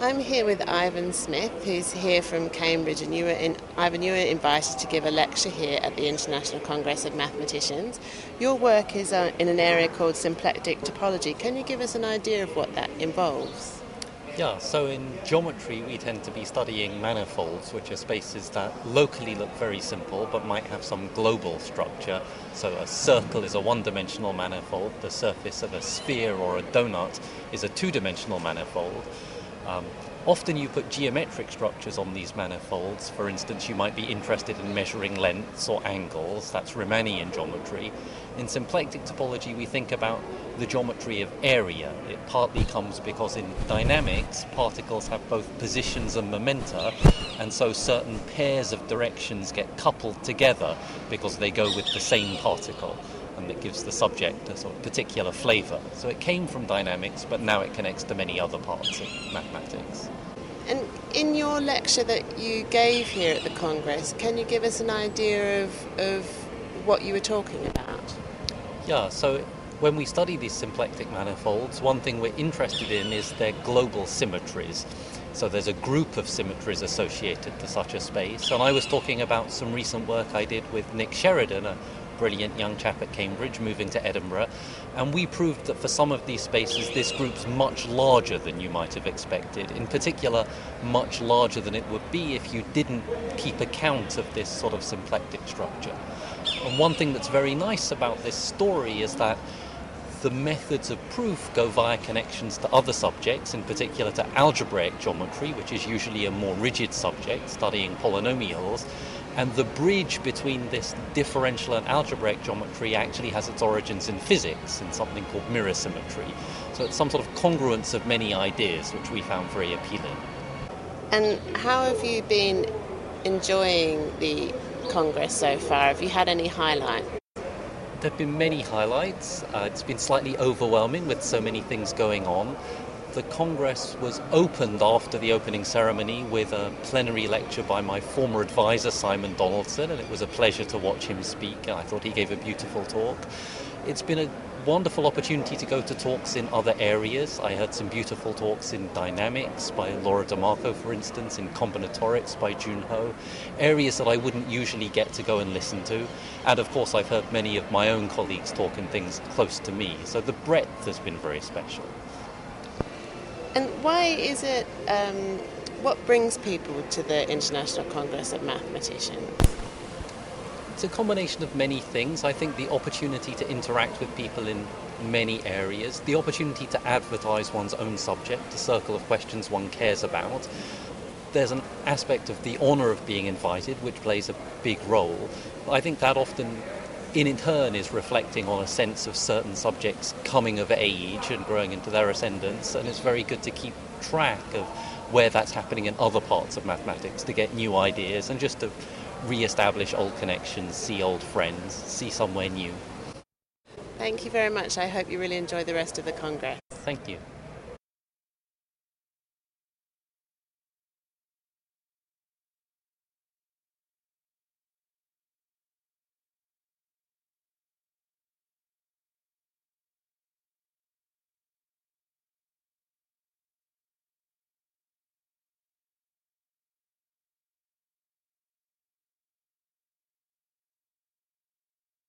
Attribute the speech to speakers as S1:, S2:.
S1: I'm here with Ivan Smith, who's here from Cambridge, and you were in, Ivan, you were invited to give a lecture here at the International Congress of Mathematicians. Your work is uh, in an area called symplectic topology. Can you give us an idea of what that involves?
S2: Yeah, so in geometry we tend to be studying manifolds, which are spaces that locally look very simple but might have some global structure. So a circle is a one dimensional manifold, the surface of a sphere or a donut is a two dimensional manifold. Um, often you put geometric structures on these manifolds. For instance, you might be interested in measuring lengths or angles. That's Riemannian geometry. In symplectic topology, we think about the geometry of area. It partly comes because in dynamics, particles have both positions and momenta, and so certain pairs of directions get coupled together because they go with the same particle and it gives the subject a sort of particular flavour. So it came from dynamics, but now it connects to many other parts of mathematics.
S1: And in your lecture that you gave here at the Congress, can you give us an idea of, of what you were talking about?
S2: Yeah, so when we study these symplectic manifolds, one thing we're interested in is their global symmetries. So there's a group of symmetries associated to such a space. And I was talking about some recent work I did with Nick Sheridan, a brilliant young chap at Cambridge moving to Edinburgh. And we proved that for some of these spaces, this group's much larger than you might have expected. In particular, much larger than it would be if you didn't keep account of this sort of symplectic structure. And one thing that's very nice about this story is that the methods of proof go via connections to other subjects, in particular to algebraic geometry, which is usually a more rigid subject, studying polynomials. And the bridge between this differential and algebraic geometry actually has its origins in physics, in something called mirror symmetry. So it's some sort of congruence of many ideas, which we found very appealing.
S1: And how have you been enjoying the Congress so far? Have you had any highlights?
S2: There have been many highlights. Uh, it's been slightly overwhelming with so many things going on the Congress was opened after the opening ceremony with a plenary lecture by my former advisor, Simon Donaldson, and it was a pleasure to watch him speak. I thought he gave a beautiful talk. It's been a wonderful opportunity to go to talks in other areas. I heard some beautiful talks in dynamics by Laura DeMarco, for instance, in combinatorics by June Huh, areas that I wouldn't usually get to go and listen to. And of course, I've heard many of my own colleagues talk in things close to me. So the breadth has been very special.
S1: And why is it, um, what brings people to the International Congress of Mathematicians?
S2: It's a combination of many things. I think the opportunity to interact with people in many areas, the opportunity to advertise one's own subject, the circle of questions one cares about. There's an aspect of the honour of being invited, which plays a big role. I think that often in turn is reflecting on a sense of certain subjects coming of age and growing into their ascendance, and it's very good to keep track of where that's happening in other parts of mathematics to get new ideas and just to re-establish old connections, see old friends, see somewhere new.
S1: Thank you very much. I hope you really enjoy the rest of the Congress.
S2: Thank you.